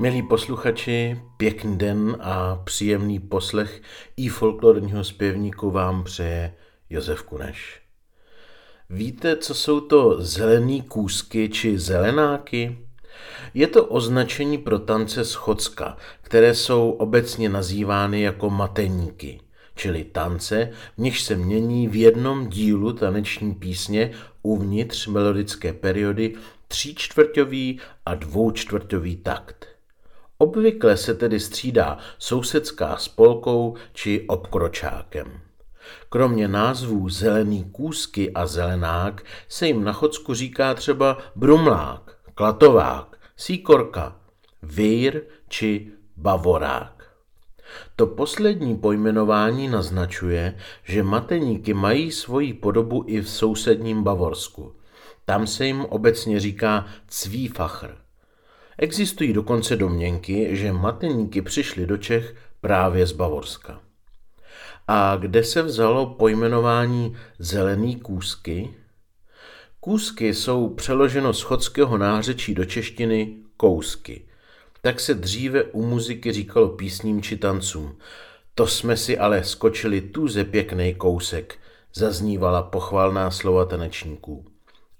Milí posluchači, pěkný den a příjemný poslech i folklorního zpěvníku vám přeje Josef Kuneš. Víte, co jsou to zelený kůzky či zelenáky? Je to označení pro tance Schocka, které jsou obecně nazývány jako mateníky, čili tance, v nichž se mění v jednom dílu taneční písně uvnitř melodické periody tříčtvrťový a dvoučtvrťový takt. Obvykle se tedy střídá sousedská spolkou či obkročákem. Kromě názvů zelený kůzky a zelenák se jim na Chodsku říká třeba brumlák, klatovák, síkorka, vír či bavorák. To poslední pojmenování naznačuje, že mateníky mají svoji podobu i v sousedním Bavorsku. Tam se jim obecně říká cvífachr. Existují dokonce domněnky, že mateníky přišly do Čech právě z Bavorska. A kde se vzalo pojmenování zelený kůzky? Kůzky jsou přeloženo z chodského nářečí do češtiny kousky. Tak se dříve u muziky říkalo písním či tancům. To jsme si ale skočili tuze pěkný kousek, zaznívala pochvalná slova tanečníků.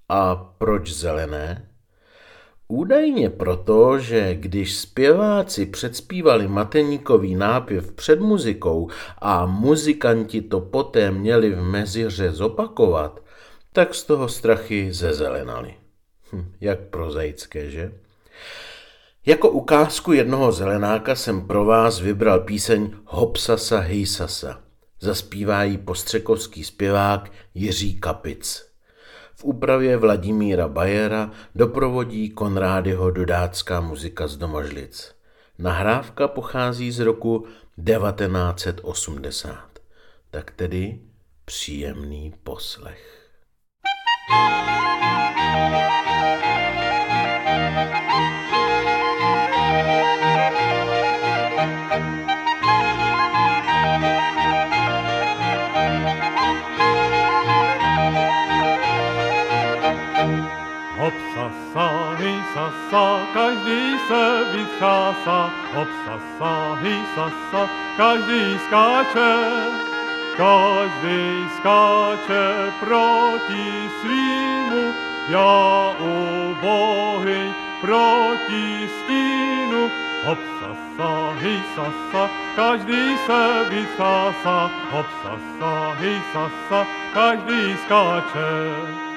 A proč zelené? Údajně proto, že když zpěváci předspívali mateníkový nápěv před muzikou a muzikanti to poté měli v meziře zopakovat, tak z toho strachy zezelenali. Hm, jak prozaické, že? Jako ukázku jednoho zelenáka jsem pro vás vybral píseň Hopsasa Hejsasa. Zaspívá ji postřekovský zpěvák Jiří Kapic. V úpravě Vladimíra Bajera doprovodí Konrádyho dodácká muzika z Domožlic. Nahrávka pochází z roku 1980. Tak tedy příjemný poslech. Sasa, každý se vytřásá, hop sasa, hy sasa, každý skáče, každý skáče proti svýmu, já ubohy proti stínu, hop sasa, hy sasa, každý se vytřásá, hop sasa, hy sasa, každý skáče.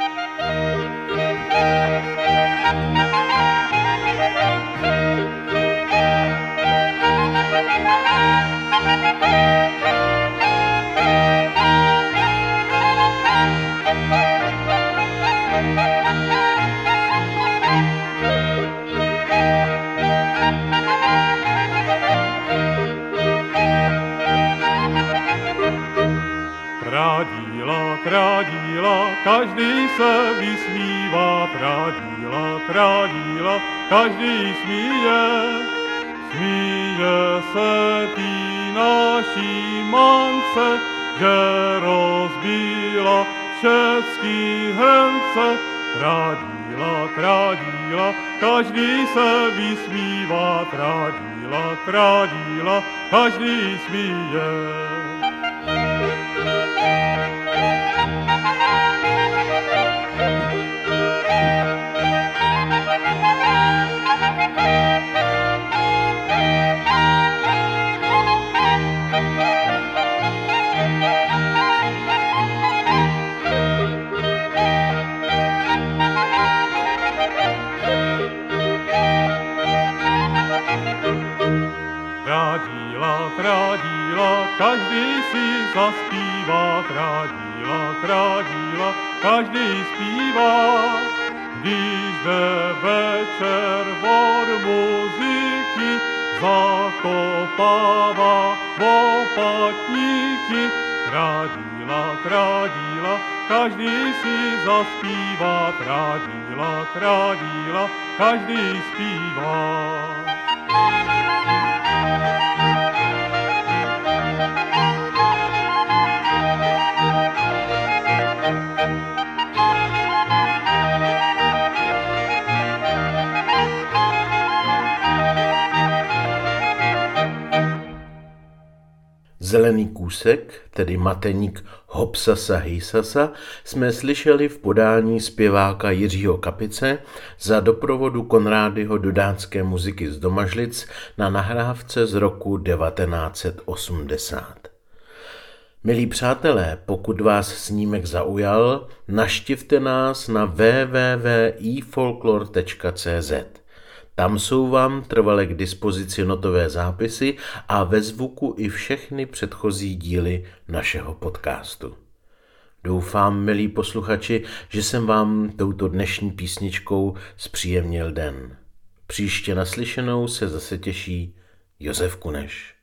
Trádíla, každý se vysmívá, trádíla, trádíla, každý smíje. Smíje se tý naší mance, že rozbíla český hrnce. Trádíla, trádíla, každý se vysmívá, trádíla, trádíla, každý smíje. Každý si zaspívá, krádíla, krádíla, každý zpívá. Když jde večer od muziky, zakopává opatníky. Krádíla, krádíla, každý si zaspívá, krádíla, krádíla, každý zpívá. Zelený kůsek, tedy mateník Hopsasa Hejsasa, jsme slyšeli v podání zpěváka Jiřího Kapice za doprovodu Konrádyho dodánské muziky z Domažlic na nahrávce z roku 1980. Milí přátelé, pokud vás snímek zaujal, naštivte nás na www.ifolklor.cz. Tam jsou vám trvale k dispozici notové zápisy a ve zvuku i všechny předchozí díly našeho podcastu. Doufám, milí posluchači, že jsem vám touto dnešní písničkou zpříjemnil den. Příště naslyšenou se zase těší Josef Kuneš.